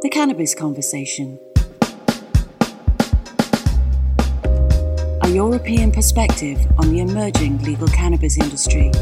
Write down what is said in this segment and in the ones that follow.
The Cannabis Conversation. A European perspective on the emerging legal cannabis industry.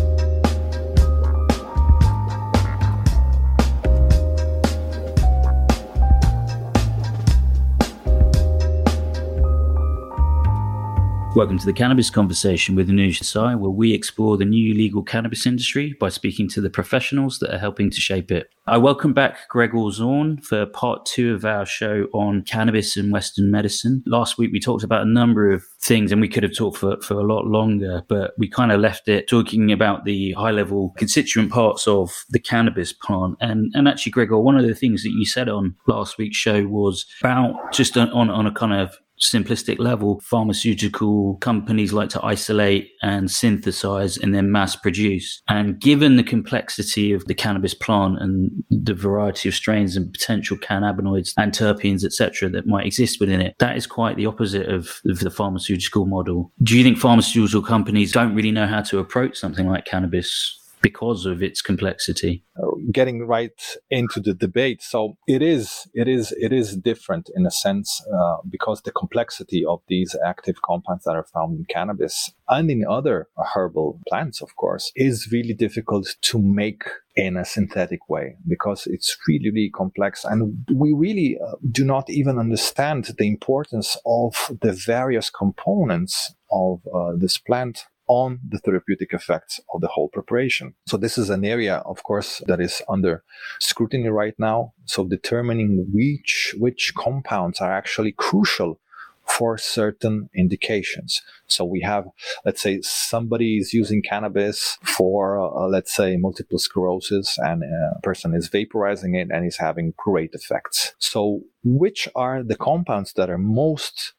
Welcome to the Cannabis Conversation with Anuj Desai, where we explore the new legal cannabis industry by speaking to the professionals that are helping to shape it. I welcome back Gregor Zorn for part two of our show on cannabis and Western medicine. Last week we talked about a number of things and we could have talked for, for a lot longer, but we kind of left it talking about the high level constituent parts of the cannabis plant. And, and actually, Gregor, one of the things that you said on last week's show was about just on, on a kind of simplistic level, pharmaceutical companies like to isolate and synthesize and then mass produce. And given the complexity of the cannabis plant and the variety of strains and potential cannabinoids and terpenes, etc., that might exist within it, that is quite the opposite of, of the pharmaceutical model. Do you think pharmaceutical companies don't really know how to approach something like cannabis because of its complexity. Getting right into the debate. So it is it is it is different in a sense uh, because the complexity of these active compounds that are found in cannabis and in other herbal plants of course is really difficult to make in a synthetic way because it's really really complex. And we really uh, do not even understand the importance of the various components of uh, this plant on the therapeutic effects of the whole preparation. So this is an area, of course, that is under scrutiny right now. So determining which, which compounds are actually crucial for certain indications. So we have, let's say, somebody is using cannabis for, uh, let's say, multiple sclerosis, and a person is vaporizing it and is having great effects. So which are the compounds that are most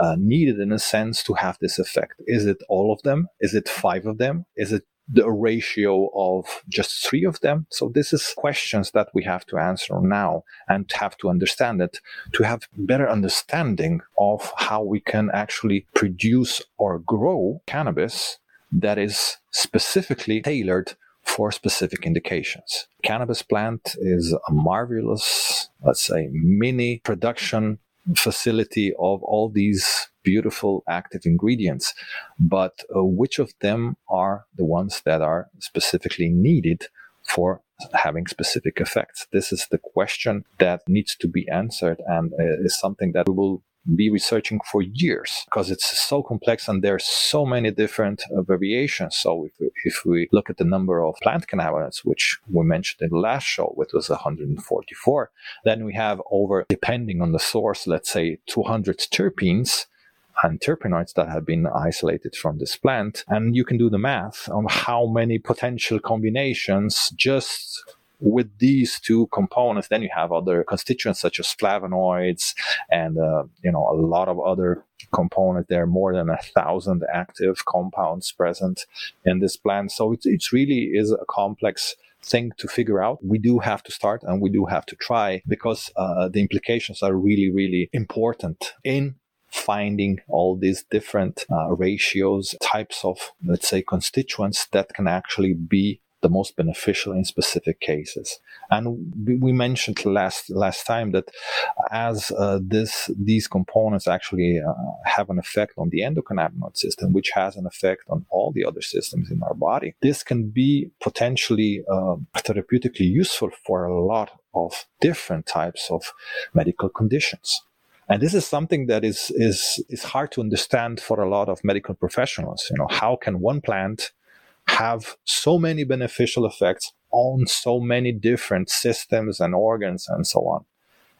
uh, needed in a sense to have this effect? Is it all of them? Is it five of them? Is it the ratio of just three of them? So this is questions that we have to answer now and have to understand it to have better understanding of how we can actually produce or grow cannabis that is specifically tailored for specific indications. Cannabis plant is a marvelous, let's say, mini production facility of all these beautiful active ingredients, but uh, which of them are the ones that are specifically needed for having specific effects? This is the question that needs to be answered and uh, is something that we will be researching for years because it's so complex and there's so many different uh, variations. So if we, if we look at the number of plant cannabinoids, which we mentioned in the last show, which was 144, then we have over, depending on the source, let's say 200 terpenes and terpenoids that have been isolated from this plant. And you can do the math on how many potential combinations just with these two components, then you have other constituents such as flavonoids and uh, you know a lot of other components. There are more than a thousand active compounds present in this plant, so it, it really is a complex thing to figure out. We do have to start and we do have to try because uh, the implications are really, really important in finding all these different uh, ratios, types of, let's say, constituents that can actually be the most beneficial in specific cases. And we mentioned last last time that as uh, this these components actually uh, have an effect on the endocannabinoid system, which has an effect on all the other systems in our body, this can be potentially uh, therapeutically useful for a lot of different types of medical conditions. And this is something that is is is hard to understand for a lot of medical professionals. You know, how can one plant have so many beneficial effects on so many different systems and organs and so on.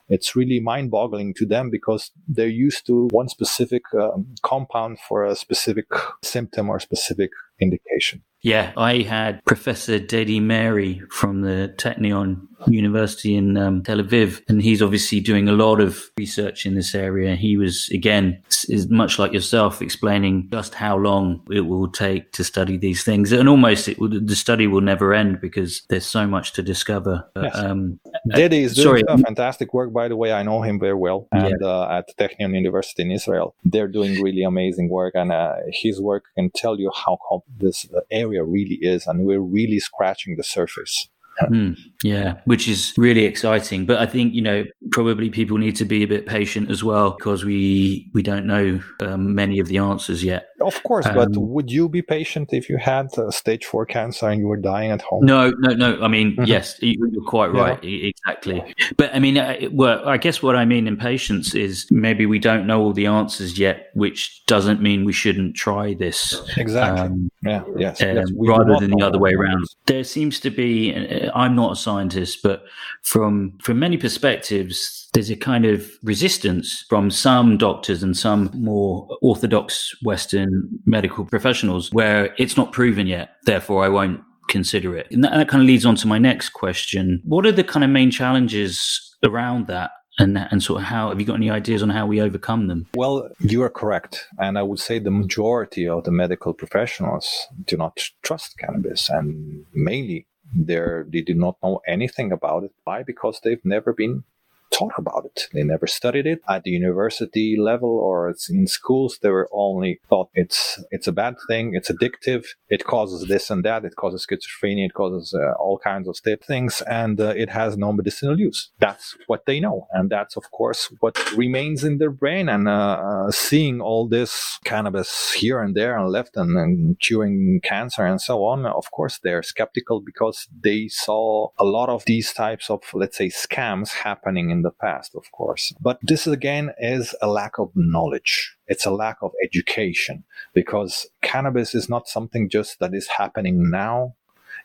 It's really mind boggling to them because they're used to one specific um, compound for a specific symptom or specific indication. Yeah, I had Professor Dedi Meiri from the Technion University in um, Tel Aviv, and he's obviously doing a lot of research in this area. He was, again, is much like yourself, explaining just how long it will take to study these things, and almost it will, the study will never end because there's so much to discover. Yes. Um, Dedi is doing sorry. fantastic work, by the way. I know him very well, and yeah. uh, at Technion University in Israel, they're doing really amazing work, and uh, his work can tell you how this area really is, and we're really scratching the surface. Mm, yeah, which is really exciting. But I think you know probably people need to be a bit patient as well because we we don't know um, many of the answers yet. Of course, um, but would you be patient if you had stage four cancer and you were dying at home? No, no, no. I mean, mm-hmm. yes, you're quite right. Yeah. Exactly. But I mean, uh, well, I guess what I mean in patience is maybe we don't know all the answers yet, which doesn't mean we shouldn't try this. Exactly. Um, yeah. Yes. Um, yes rather than the other way around. There seems to be. Uh, I'm not a scientist, but from from many perspectives, there's a kind of resistance from some doctors and some more orthodox Western medical professionals where it's not proven yet. Therefore, I won't consider it. And that, that kind of leads on to my next question. What are the kind of main challenges around that? and and sort of how have you got any ideas on how we overcome them? Well, you are correct, and I would say the majority of the medical professionals do not trust cannabis, and mainly they they do not know anything about it. Why? Because they've never been taught about it. They never studied it at the university level or it's in schools. They were only thought it's it's a bad thing. It's addictive. It causes this and that. It causes schizophrenia. It causes uh, all kinds of things, and uh, it has no medicinal use. That's what they know, and that's of course what remains in their brain. And uh, uh seeing all this cannabis here and there and left and, and cancer and so on, of course they're skeptical because they saw a lot of these types of let's say scams happening in in the past, of course. But this again is a lack of knowledge. It's a lack of education because cannabis is not something just that is happening now.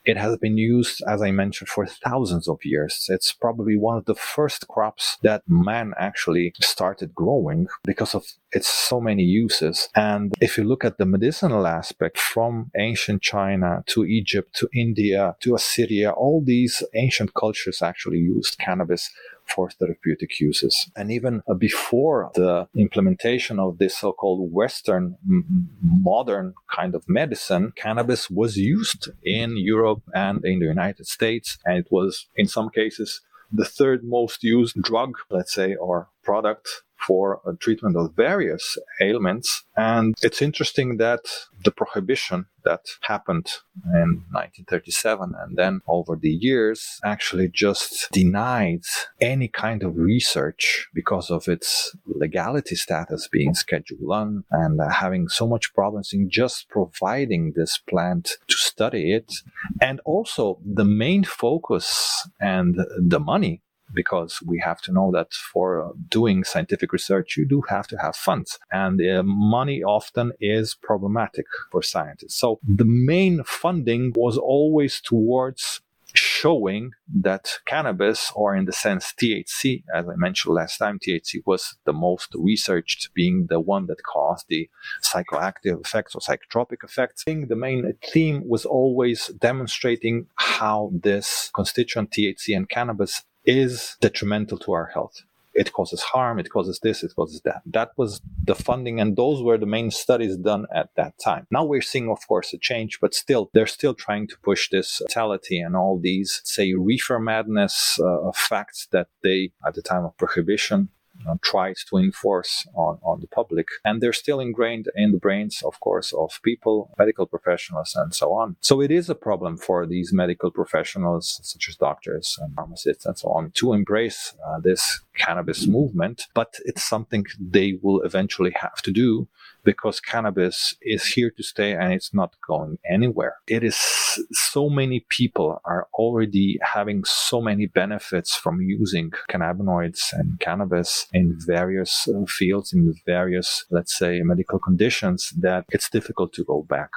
It has been used, as I mentioned, for thousands of years. It's probably one of the first crops that man actually started growing because of its so many uses. And if you look at the medicinal aspect from ancient China to Egypt to India to Assyria, all these ancient cultures actually used cannabis for therapeutic uses. And even uh, before the implementation of this so-called Western m- modern kind of medicine, cannabis was used in Europe and in the United States. And it was in some cases the third most used drug, let's say, or product for a treatment of various ailments. And it's interesting that the prohibition that happened in 1937 and then over the years actually just denied any kind of research because of its legality status being Schedule 1 and uh, having so much problems in just providing this plant to study it. And also the main focus and the money because we have to know that for uh, doing scientific research, you do have to have funds, and uh, money often is problematic for scientists. So the main funding was always towards showing that cannabis, or in the sense THC, as I mentioned last time, THC was the most researched, being the one that caused the psychoactive effects or psychotropic effects. The main theme was always demonstrating how this constituent THC and cannabis is detrimental to our health. It causes harm, it causes this, it causes that. That was the funding, and those were the main studies done at that time. Now we're seeing, of course, a change, but still, they're still trying to push this totality and all these, say, reefer madness uh, facts that they, at the time of prohibition, uh, tried to enforce on, on the public. And they're still ingrained in the brains, of course, of people, medical professionals, and so on. So it is a problem for these medical professionals, such as doctors and pharmacists and so on, to embrace uh, this cannabis movement. But it's something they will eventually have to do because cannabis is here to stay and it's not going anywhere. It is so many people are already having so many benefits from using cannabinoids and cannabis in various uh, fields, in various, let's say, medical conditions that it's difficult to go back.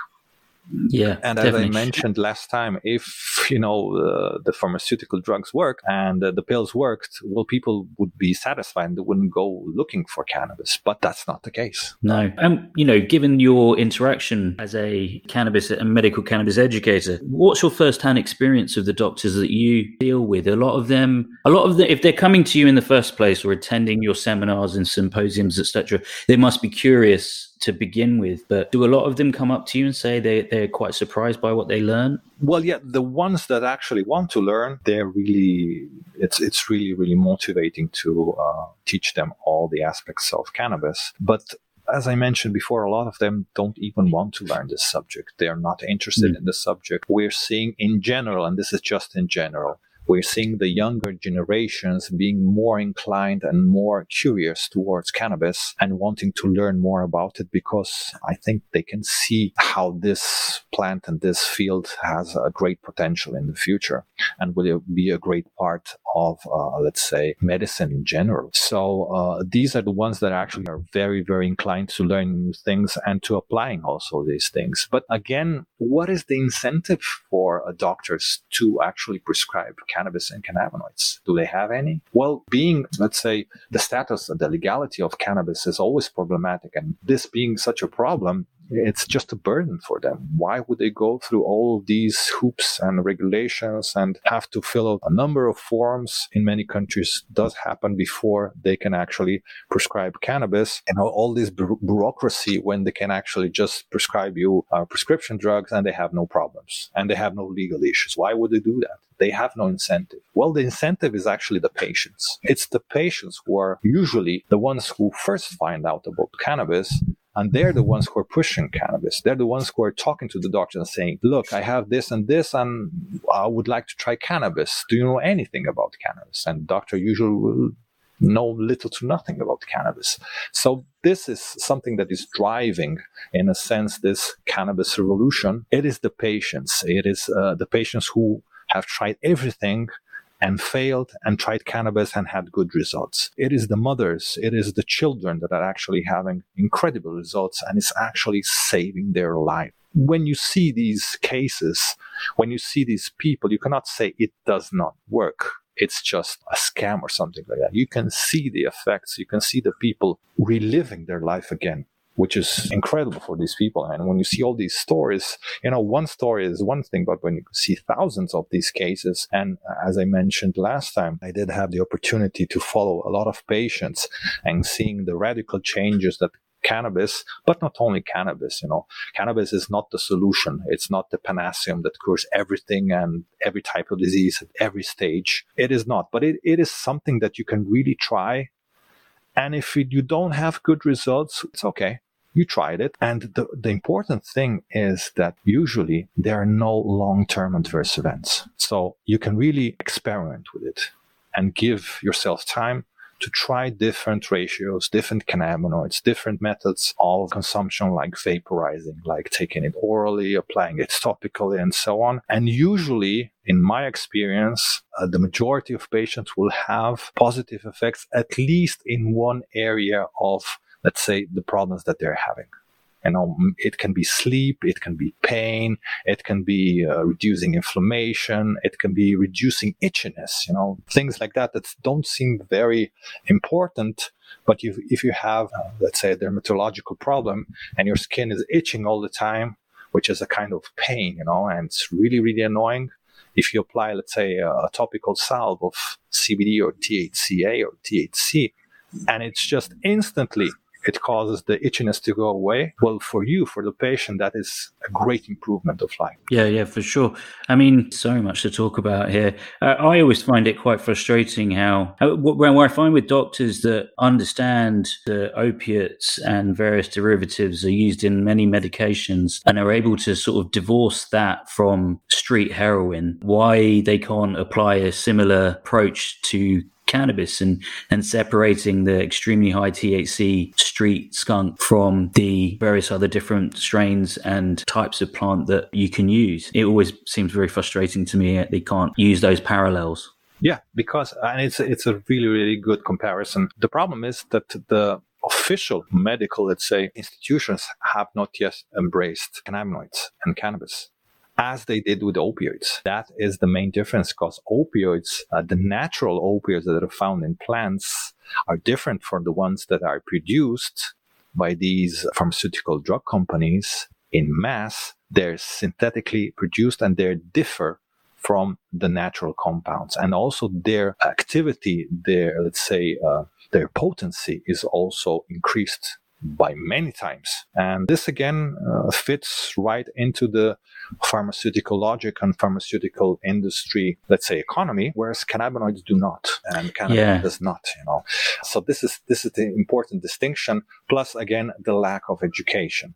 Yeah, and definitely. as I mentioned last time, if you know uh, the pharmaceutical drugs work and uh, the pills worked, well, people would be satisfied and they wouldn't go looking for cannabis. But that's not the case. No, and um, you know, given your interaction as a cannabis and medical cannabis educator, what's your first-hand experience of the doctors that you deal with? A lot of them, a lot of the, if they're coming to you in the first place or attending your seminars and symposiums, etc., they must be curious to begin with, but do a lot of them come up to you and say they, they're quite surprised by what they learn? Well, yeah, the ones that actually want to learn, they're really, it's, it's really, really motivating to uh, teach them all the aspects of cannabis. But as I mentioned before, a lot of them don't even want to learn this subject. They are not interested mm. in the subject. We're seeing in general, and this is just in general, we're seeing the younger generations being more inclined and more curious towards cannabis and wanting to learn more about it because I think they can see how this plant and this field has a great potential in the future and will be a great part of, uh, let's say, medicine in general. So uh, these are the ones that actually are very, very inclined to learn new things and to applying also these things. But again, what is the incentive for uh, doctors to actually prescribe cannabis and cannabinoids? Do they have any? Well, being, let's say, the status, the legality of cannabis is always problematic. And this being such a problem, it's just a burden for them. Why would they go through all these hoops and regulations and have to fill out a number of forms in many countries does happen before they can actually prescribe cannabis and all this bureaucracy when they can actually just prescribe you uh, prescription drugs and they have no problems and they have no legal issues. Why would they do that? They have no incentive. Well, the incentive is actually the patients. It's the patients who are usually the ones who first find out about cannabis and they're the ones who are pushing cannabis. They're the ones who are talking to the doctor and saying, look, I have this and this, and I would like to try cannabis. Do you know anything about cannabis? And doctor usually will know little to nothing about cannabis. So this is something that is driving, in a sense, this cannabis revolution. It is the patients. It is uh, the patients who have tried everything and failed and tried cannabis and had good results. It is the mothers, it is the children that are actually having incredible results and it's actually saving their life. When you see these cases, when you see these people, you cannot say it does not work. It's just a scam or something like that. You can see the effects. You can see the people reliving their life again which is incredible for these people. And when you see all these stories, you know, one story is one thing, but when you see thousands of these cases, and uh, as I mentioned last time, I did have the opportunity to follow a lot of patients and seeing the radical changes that cannabis, but not only cannabis, you know, cannabis is not the solution. It's not the panacea that cures everything and every type of disease at every stage. It is not, but it, it is something that you can really try. And if you don't have good results, it's okay you tried it. And the, the important thing is that usually there are no long term adverse events. So you can really experiment with it and give yourself time to try different ratios, different cannabinoids, different methods of consumption, like vaporizing, like taking it orally, applying it topically, and so on. And usually, in my experience, uh, the majority of patients will have positive effects, at least in one area of let's say, the problems that they're having. You know, it can be sleep, it can be pain, it can be uh, reducing inflammation, it can be reducing itchiness, you know, things like that that don't seem very important. But if, if you have, uh, let's say, a dermatological problem and your skin is itching all the time, which is a kind of pain, you know, and it's really, really annoying. If you apply, let's say, a topical salve of CBD or THCA or THC, and it's just instantly it causes the itchiness to go away. Well, for you, for the patient, that is a great improvement of life. Yeah, yeah, for sure. I mean, so much to talk about here. Uh, I always find it quite frustrating how, how where I find with doctors that understand the opiates and various derivatives are used in many medications and are able to sort of divorce that from street heroin, why they can't apply a similar approach to cannabis and and separating the extremely high THC street skunk from the various other different strains and types of plant that you can use. It always seems very frustrating to me that they can't use those parallels. Yeah, because and it's it's a really really good comparison. The problem is that the official medical, let's say, institutions have not yet embraced cannabinoids and cannabis as they did with opioids. That is the main difference because opioids, uh, the natural opioids that are found in plants, are different from the ones that are produced by these pharmaceutical drug companies in mass. They're synthetically produced and they differ from the natural compounds. And also their activity, their, let's say, uh, their potency is also increased by many times. And this again uh, fits right into the pharmaceutical logic and pharmaceutical industry, let's say economy, whereas cannabinoids do not and cannabis yeah. does not, you know. So this is this is the important distinction, plus again the lack of education,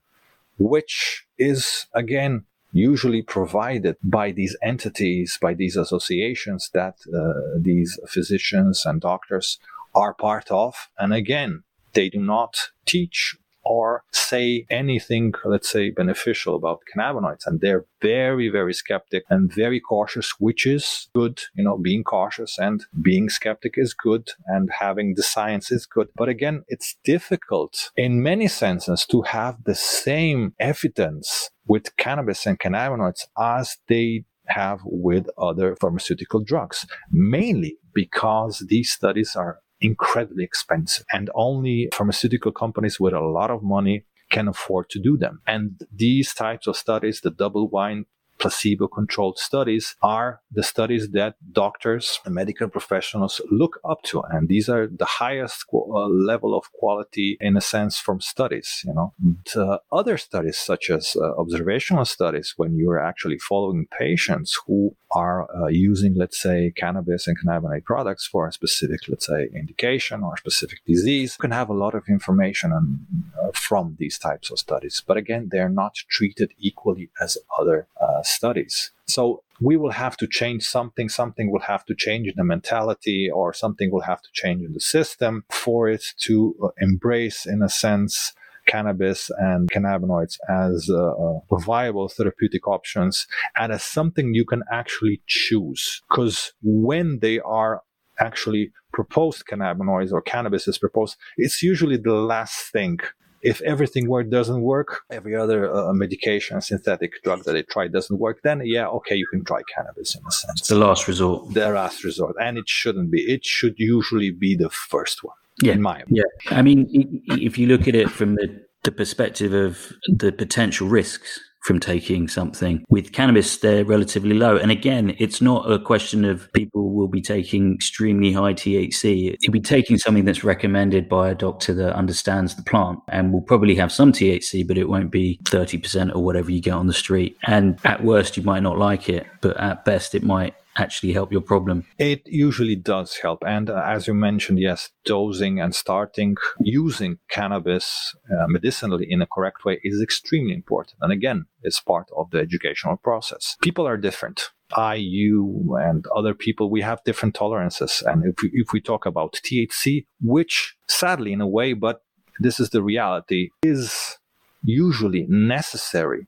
which is again usually provided by these entities, by these associations that uh, these physicians and doctors are part of. And again, they do not teach or say anything, let's say, beneficial about cannabinoids. And they're very, very skeptic and very cautious, which is good. You know, being cautious and being skeptic is good and having the science is good. But again, it's difficult in many senses to have the same evidence with cannabis and cannabinoids as they have with other pharmaceutical drugs, mainly because these studies are incredibly expensive and only pharmaceutical companies with a lot of money can afford to do them. And these types of studies, the double blind placebo controlled studies are the studies that doctors and medical professionals look up to. And these are the highest uh, level of quality in a sense from studies, you know. The other studies, such as uh, observational studies, when you're actually following patients who are uh, using, let's say, cannabis and cannabinoid products for a specific, let's say, indication or specific disease, you can have a lot of information on, uh, from these types of studies. But again, they're not treated equally as other uh, studies. So we will have to change something. Something will have to change in the mentality, or something will have to change in the system for it to uh, embrace, in a sense, cannabis and cannabinoids as uh, uh, viable therapeutic options and as something you can actually choose. Because when they are actually proposed cannabinoids or cannabis is proposed, it's usually the last thing if everything work doesn't work, every other uh, medication, synthetic drug that they try doesn't work, then yeah, okay, you can try cannabis in a sense. It's the last resort. The last resort, and it shouldn't be. It should usually be the first one. Yeah, in my opinion. yeah. I mean, if you look at it from the the perspective of the potential risks from taking something. With cannabis, they're relatively low. And again, it's not a question of people will be taking extremely high THC. You'll be taking something that's recommended by a doctor that understands the plant and will probably have some THC, but it won't be 30% or whatever you get on the street. And at worst, you might not like it, but at best, it might actually help your problem? It usually does help. And uh, as you mentioned, yes, dosing and starting using cannabis uh, medicinally in a correct way is extremely important. And again, it's part of the educational process. People are different. I, you, and other people, we have different tolerances. And if we, if we talk about THC, which sadly, in a way, but this is the reality, is usually necessary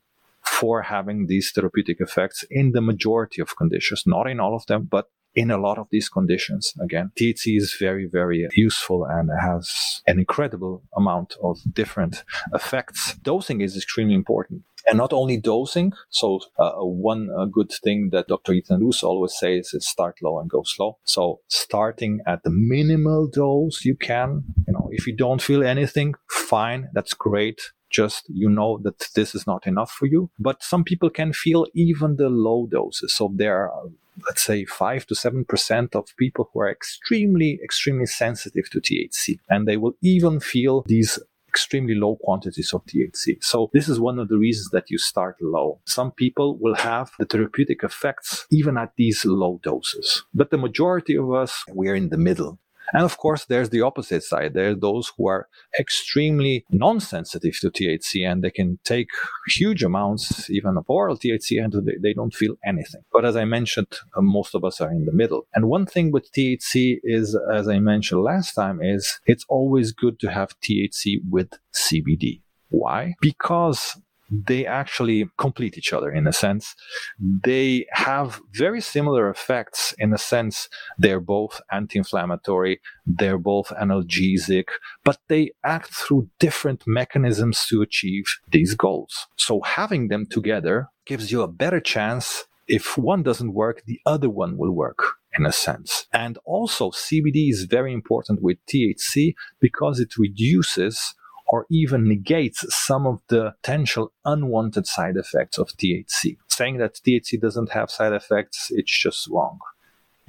for having these therapeutic effects in the majority of conditions, not in all of them, but in a lot of these conditions. Again, THC is very, very useful and has an incredible amount of different effects. Dosing is extremely important. And not only dosing. So uh, one uh, good thing that Dr. Ethan Russo always says is start low and go slow. So starting at the minimal dose you can, you know, if you don't feel anything, fine. That's great just you know that this is not enough for you. But some people can feel even the low doses. So there are, let's say, 5 to 7% of people who are extremely, extremely sensitive to THC. And they will even feel these extremely low quantities of THC. So this is one of the reasons that you start low. Some people will have the therapeutic effects even at these low doses. But the majority of us, we're in the middle. And of course, there's the opposite side. There are those who are extremely non-sensitive to THC and they can take huge amounts, even of oral THC, and they don't feel anything. But as I mentioned, uh, most of us are in the middle. And one thing with THC is, as I mentioned last time, is it's always good to have THC with CBD. Why? Because they actually complete each other in a sense. They have very similar effects in a sense. They're both anti inflammatory, they're both analgesic, but they act through different mechanisms to achieve these goals. So having them together gives you a better chance. If one doesn't work, the other one will work in a sense. And also, CBD is very important with THC because it reduces or even negates some of the potential unwanted side effects of THC. Saying that THC doesn't have side effects, it's just wrong.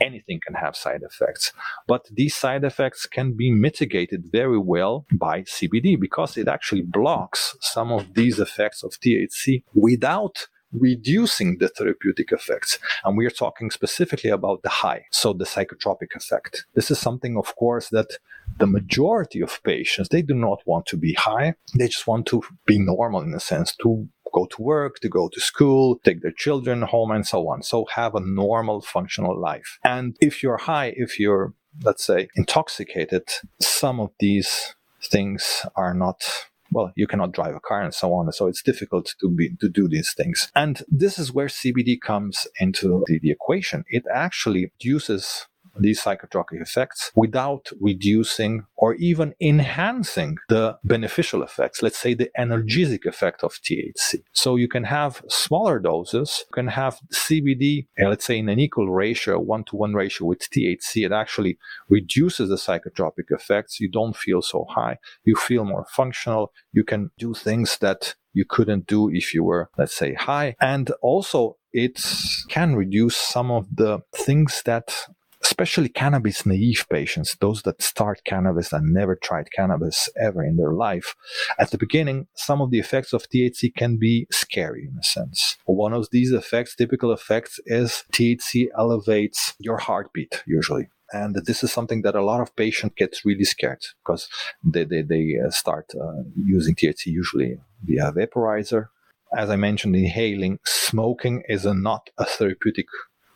anything can have side effects. But these side effects can be mitigated very well by CBD because it actually blocks some of these effects of THC without reducing the therapeutic effects. And we are talking specifically about the high, so the psychotropic effect. This is something, of course, that the majority of patients, they do not want to be high. They just want to be normal in a sense, to go to work, to go to school, take their children home, and so on. So have a normal functional life. And if you're high, if you're, let's say, intoxicated, some of these things are not well, you cannot drive a car and so on. So it's difficult to be to do these things. And this is where CBD comes into the, the equation. It actually uses these psychotropic effects without reducing or even enhancing the beneficial effects, let's say the analgesic effect of THC. So you can have smaller doses, you can have CBD, let's say in an equal ratio, one to one ratio with THC. It actually reduces the psychotropic effects. You don't feel so high. You feel more functional. You can do things that you couldn't do if you were, let's say, high. And also, it can reduce some of the things that especially cannabis naive patients, those that start cannabis and never tried cannabis ever in their life, at the beginning, some of the effects of THC can be scary in a sense. One of these effects, typical effects, is THC elevates your heartbeat usually. And this is something that a lot of patients get really scared because they, they, they uh, start uh, using THC usually via vaporizer. As I mentioned, inhaling, smoking is a, not a therapeutic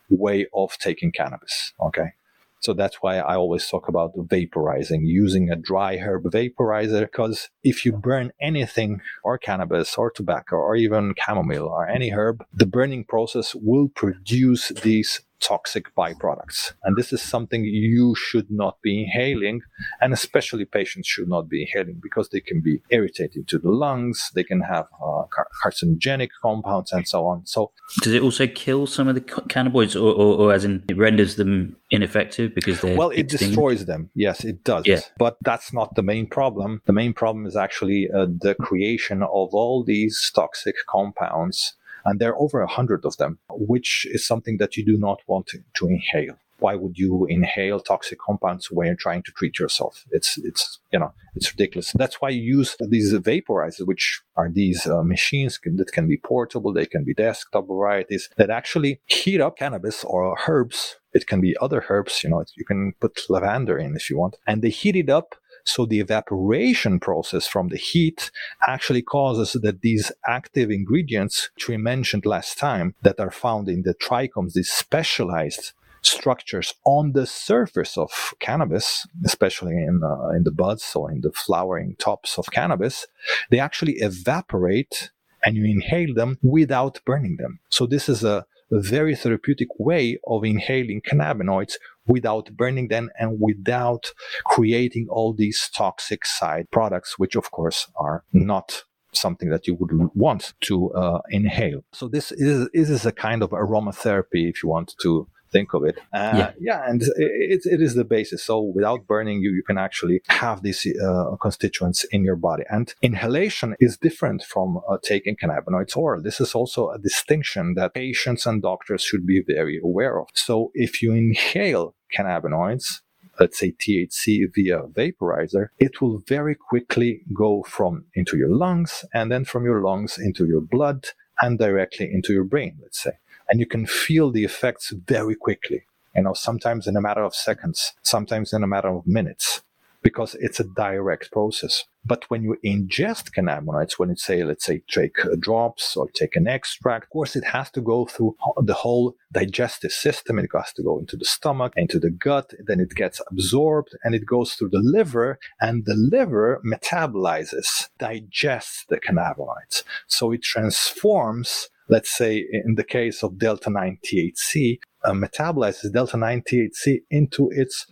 way of taking cannabis. Okay. So that's why I always talk about vaporizing, using a dry herb vaporizer, because if you burn anything or cannabis or tobacco or even chamomile or any herb, the burning process will produce these toxic byproducts. And this is something you should not be inhaling, and especially patients should not be inhaling because they can be irritating to the lungs, they can have uh, carcinogenic compounds, and so on. So, does it also kill some of the cannabinoids, or, or, or as in it renders them ineffective because they're well, it destroys them. Yes, it does. Yeah. But that's not the main problem. The main problem is actually uh, the creation of all these toxic compounds and there are over a hundred of them, which is something that you do not want to, inhale why would you inhale toxic compounds when you're trying to treat yourself? It's it's you know it's ridiculous. That's why you use these vaporizers, which are these uh, machines that can be portable, they can be desktop varieties that actually heat up cannabis or herbs. It can be other herbs, you know. You can put lavender in if you want, and they heat it up so the evaporation process from the heat actually causes that these active ingredients, which we mentioned last time, that are found in the trichomes, these specialized structures on the surface of cannabis, especially in uh, in the buds or in the flowering tops of cannabis, they actually evaporate and you inhale them without burning them. So this is a a very therapeutic way of inhaling cannabinoids without burning them and without creating all these toxic side products, which of course are not something that you would want to uh, inhale. So this is, this is a kind of aromatherapy, if you want to think of it. Uh, yeah. yeah, and it, it is the basis. So without burning you, you can actually have these uh, constituents in your body. And inhalation is different from uh, taking cannabinoids oral. This is also a distinction that patients and doctors should be very aware of. So if you inhale cannabinoids, let's say THC via vaporizer, it will very quickly go from into your lungs and then from your lungs into your blood and directly into your brain, let's say and you can feel the effects very quickly. You know, sometimes in a matter of seconds, sometimes in a matter of minutes, because it's a direct process. But when you ingest cannabinoids, when it's say, let's say, take drops or take an extract, of course, it has to go through the whole digestive system. It has to go into the stomach, into the gut, then it gets absorbed and it goes through the liver, and the liver metabolizes, digests the cannabinoids. So it transforms let's say in the case of delta 9 THC, uh, metabolizes delta 9 THC into its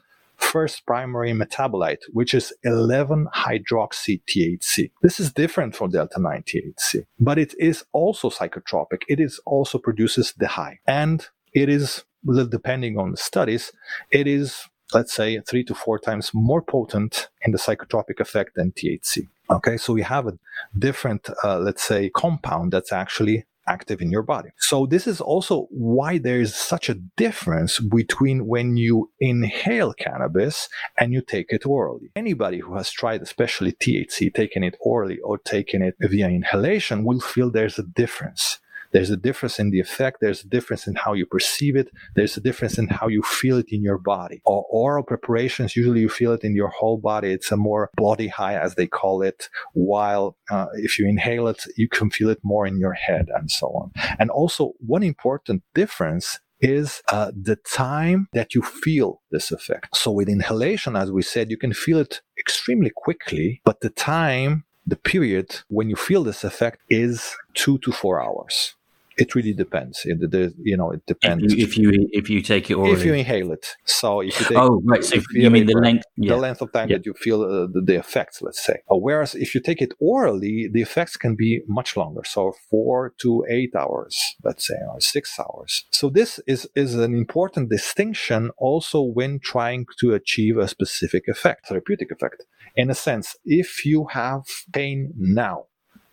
first primary metabolite, which is 11 hydroxy THC. This is different from delta 9 THC, but it is also psychotropic. It is also produces the high. And it is, depending on the studies, it is, let's say, three to four times more potent in the psychotropic effect than THC. Okay, so we have a different, uh, let's say, compound that's actually active in your body. So this is also why there is such a difference between when you inhale cannabis and you take it orally. Anybody who has tried, especially THC, taking it orally or taking it via inhalation will feel there's a difference. There's a difference in the effect. There's a difference in how you perceive it. There's a difference in how you feel it in your body. Or oral preparations, usually you feel it in your whole body. It's a more body high, as they call it. While uh, if you inhale it, you can feel it more in your head and so on. And also, one important difference is uh, the time that you feel this effect. So with inhalation, as we said, you can feel it extremely quickly, but the time, the period when you feel this effect is two to four hours. It really depends. It, you know, it depends. If you, if you if you take it orally, if you inhale it. So if you take, oh right, so you mean the length, yeah. the length of time yeah. that you feel uh, the, the, effects, let's say. Uh, whereas if you take it orally, the effects can be much longer. So four to eight hours, let's say, or six hours. So this is is an important distinction also when trying to achieve a specific effect, therapeutic effect. In a sense, if you have pain now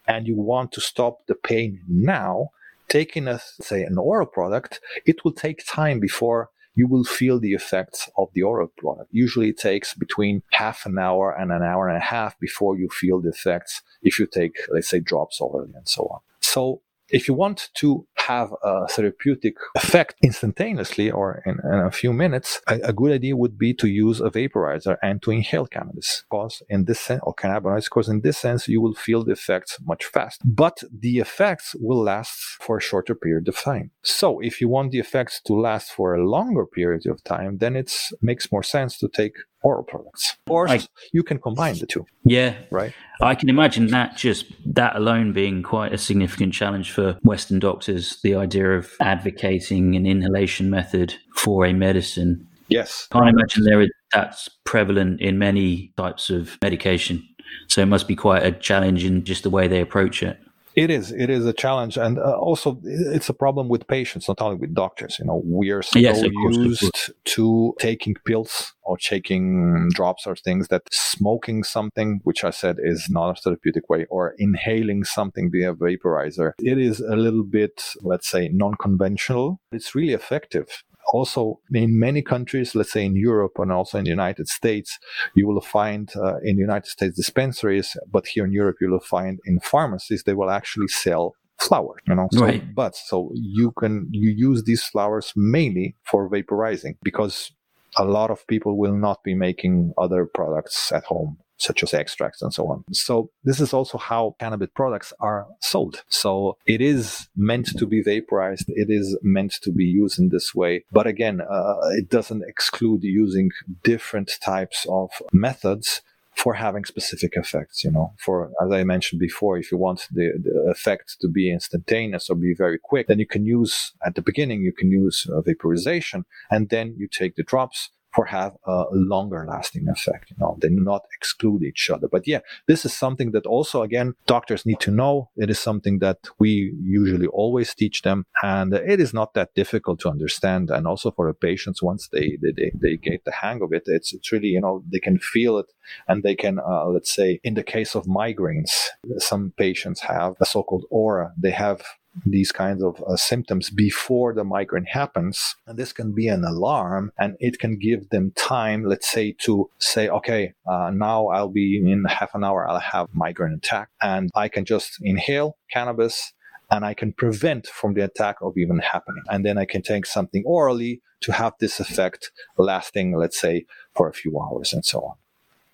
and you want to stop the pain now taking a say an oral product, it will take time before you will feel the effects of the oral product. Usually it takes between half an hour and an hour and a half before you feel the effects if you take, let's say, drops orally and so on. So if you want to have a therapeutic effect instantaneously or in, in a few minutes, a, a, good idea would be to use a vaporizer and to inhale cannabis. Because in this sense, or cannabinoids, because in this sense, you will feel the effects much faster. But the effects will last for a shorter period of time. So if you want the effects to last for a longer period of time, then it makes more sense to take oral products. Or I, you can combine the two. Yeah. Right. I can imagine that just that alone being quite a significant challenge for Western doctors, the idea of advocating an inhalation method for a medicine. Yes. I can't imagine there is, that's prevalent in many types of medication. So it must be quite a challenge in just the way they approach it. It is. It is a challenge, and uh, also it's a problem with patients, not only with doctors. You know, we are so yes, used to taking pills or taking drops or things that smoking something, which I said is not a therapeutic way, or inhaling something via vaporizer. It is a little bit, let's say, non-conventional. It's really effective also in many countries, let's say in Europe and also in the United States, you will find uh, in the United States dispensaries, but here in Europe, you will find in pharmacies, they will actually sell flower, you know, so right. but so you can, you use these flowers mainly for vaporizing because a lot of people will not be making other products at home such as extracts and so on. So this is also how cannabis products are sold. So it is meant to be vaporized. It is meant to be used in this way. But again, uh, it doesn't exclude using different types of methods for having specific effects, you know, for, as I mentioned before, if you want the, the effect to be instantaneous or be very quick, then you can use at the beginning, you can use uh, vaporization and then you take the drops for have a longer lasting effect. You know, they do not exclude each other. But yeah, this is something that also, again, doctors need to know. It is something that we usually always teach them. And it is not that difficult to understand. And also for the patients, once they, they, they, they get the hang of it, it's, it's really, you know, they can feel it and they can, uh, let's say, in the case of migraines, some patients have a so-called aura. They have these kinds of uh, symptoms before the migraine happens. And this can be an alarm and it can give them time, let's say, to say, okay, uh, now I'll be in half an hour, I'll have migraine attack and I can just inhale cannabis and I can prevent from the attack of even happening. And then I can take something orally to have this effect lasting, let's say, for a few hours and so on.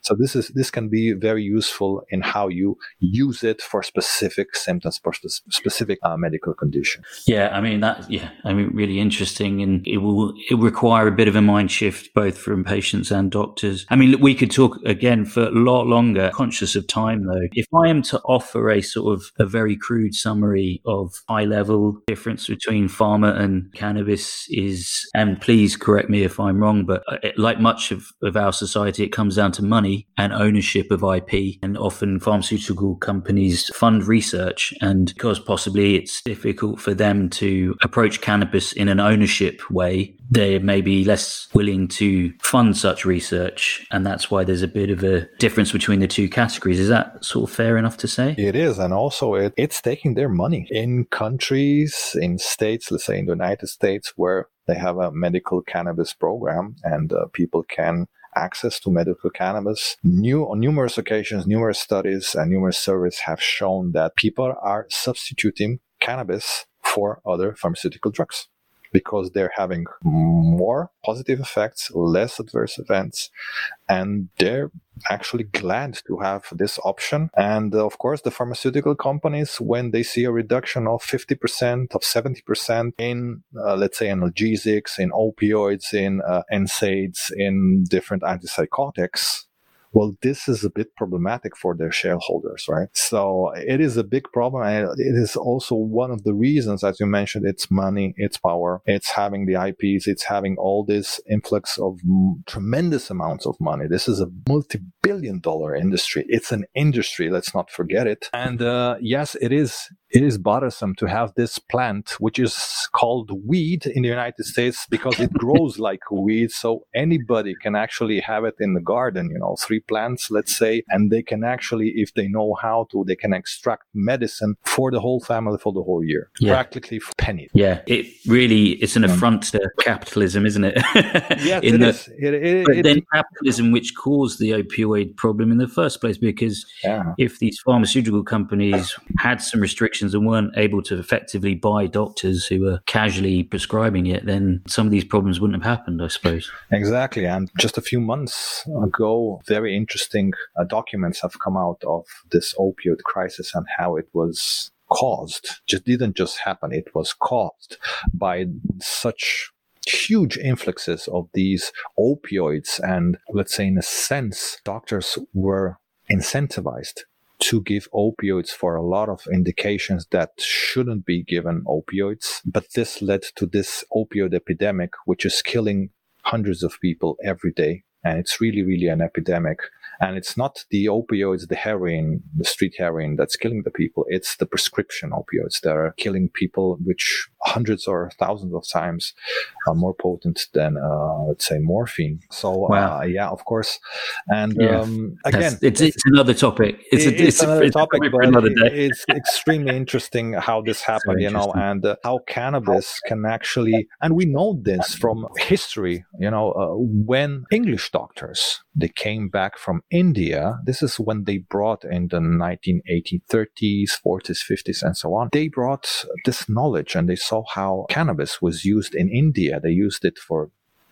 So this is this can be very useful in how you use it for specific symptoms for specific uh, medical condition. Yeah, I mean that. Yeah, I mean really interesting, and it will it will require a bit of a mind shift both from patients and doctors. I mean, we could talk again for a lot longer. Conscious of time though, if I am to offer a sort of a very crude summary of high level difference between pharma and cannabis is, and please correct me if I'm wrong, but uh, like much of, of our society, it comes down to money and ownership of IP. And often pharmaceutical companies fund research. And because possibly it's difficult for them to approach cannabis in an ownership way, they may be less willing to fund such research. And that's why there's a bit of a difference between the two categories. Is that sort of fair enough to say? It is. And also, it, it's taking their money in countries, in states, let's say in the United States, where they have a medical cannabis program and uh, people can access to medical cannabis. New, on numerous occasions, numerous studies and numerous surveys have shown that people are substituting cannabis for other pharmaceutical drugs because they're having more positive effects, less adverse events, and they're actually glad to have this option. And uh, of course, the pharmaceutical companies, when they see a reduction of 50%, of 70% in, uh, let's say, analgesics, in opioids, in uh, NSAIDs, in different antipsychotics, well, this is a bit problematic for their shareholders, right? So it is a big problem. And it is also one of the reasons, as you mentioned, it's money, it's power, it's having the IPs, it's having all this influx of m- tremendous amounts of money. This is a multi billion dollar industry. It's an industry. Let's not forget it. And uh, yes, it is it is bothersome to have this plant, which is called weed in the United States because it grows like weed. So anybody can actually have it in the garden, you know, three plants, let's say, and they can actually, if they know how to, they can extract medicine for the whole family for the whole year, yeah. practically for pennies. Yeah, it really, it's an affront to capitalism, isn't it? yes, it the, is. It, it, but then capitalism, which caused the opioid problem in the first place, because yeah. if these pharmaceutical companies had some restrictions restrictions and weren't able to effectively buy doctors who were casually prescribing it, then some of these problems wouldn't have happened, I suppose. Exactly. And just a few months ago, very interesting uh, documents have come out of this opioid crisis and how it was caused. Just didn't just happen. It was caused by such huge influxes of these opioids. And let's say, in a sense, doctors were incentivized to give opioids for a lot of indications that shouldn't be given opioids. But this led to this opioid epidemic, which is killing hundreds of people every day. And it's really, really an epidemic. And it's not the opioids, the heroin, the street heroin that's killing the people. It's the prescription opioids that are killing people, which hundreds or thousands of times are more potent than, uh, let's say, morphine. So, uh, wow. uh, yeah, of course. And yeah. um, again, it's, it's, another topic. It's, a, it's, it's another a, topic, but another it's extremely interesting how this happened, so you know, and uh, how cannabis can actually, and we know this from history, you know, uh, when Doctors they came back from India. This is when they brought in the 1930s, 40s, 50s, and so on. They brought this knowledge and they saw how cannabis was used in India. They used it for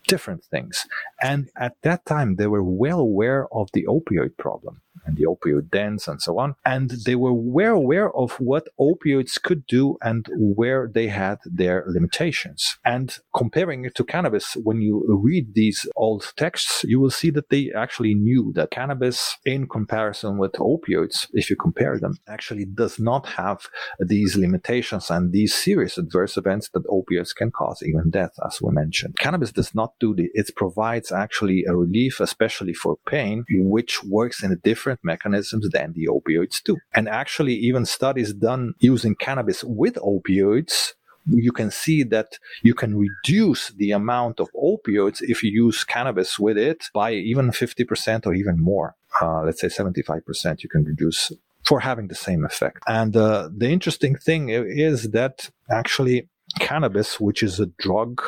different things. And at that time, they were well aware of the opioid problem and the opioid dens and so on. And they were well aware of what opioids could do and where they had their limitations. And comparing it to cannabis, when you read these old texts, you will see that they actually knew that cannabis, in comparison with opioids, if you compare them, actually does not have these limitations and these serious adverse events that opioids can cause, even death, as we mentioned. Cannabis does not do the, it provides actually a relief, especially for pain, which works in a different different mechanisms than the opioids do. And actually, even studies done using cannabis with opioids you can see that you can reduce the amount of opioids if you use cannabis with it by even 50% or even more. Uh, let's say 75% you can reduce for having the same effect. And uh, the interesting thing is that actually cannabis, which is a drug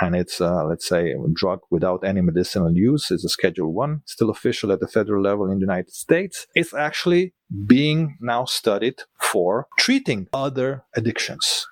and it's uh, let's say a drug without any medicinal use is a schedule 1 still official at the federal level in the united states. It's actually being now studied for treating other addictions.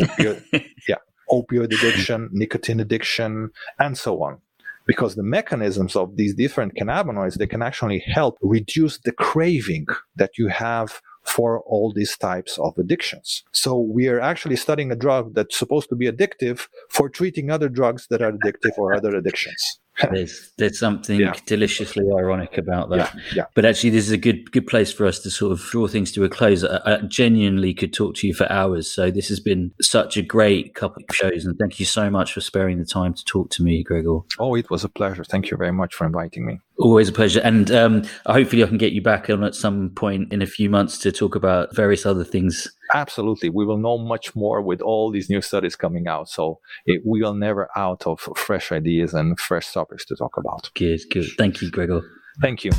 Opioid, yeah opioid addiction nicotine addiction and so on. Because the mechanisms of these different cannabinoids they can actually help reduce the craving that you have for all these types of addictions. So we are actually studying a drug that's supposed to be addictive for treating other drugs that are addictive or other addictions. there's there's something yeah. deliciously ironic about that. Yeah, yeah. But actually, this is a good good place for us to sort of draw things to a close. I, I, genuinely could talk to you for hours. So this has been such a great couple of shows, and thank you so much for sparing the time to talk to me, Gregor. Oh, it was a pleasure. Thank you very much for inviting me. Always a pleasure, and um, hopefully I can get you back on at some point in a few months to talk about various other things. Absolutely, we will know much more with all these new studies coming out. So it, we are never out of fresh ideas and fresh topics to talk about. Good, good. Thank you, Gregor. Thank you.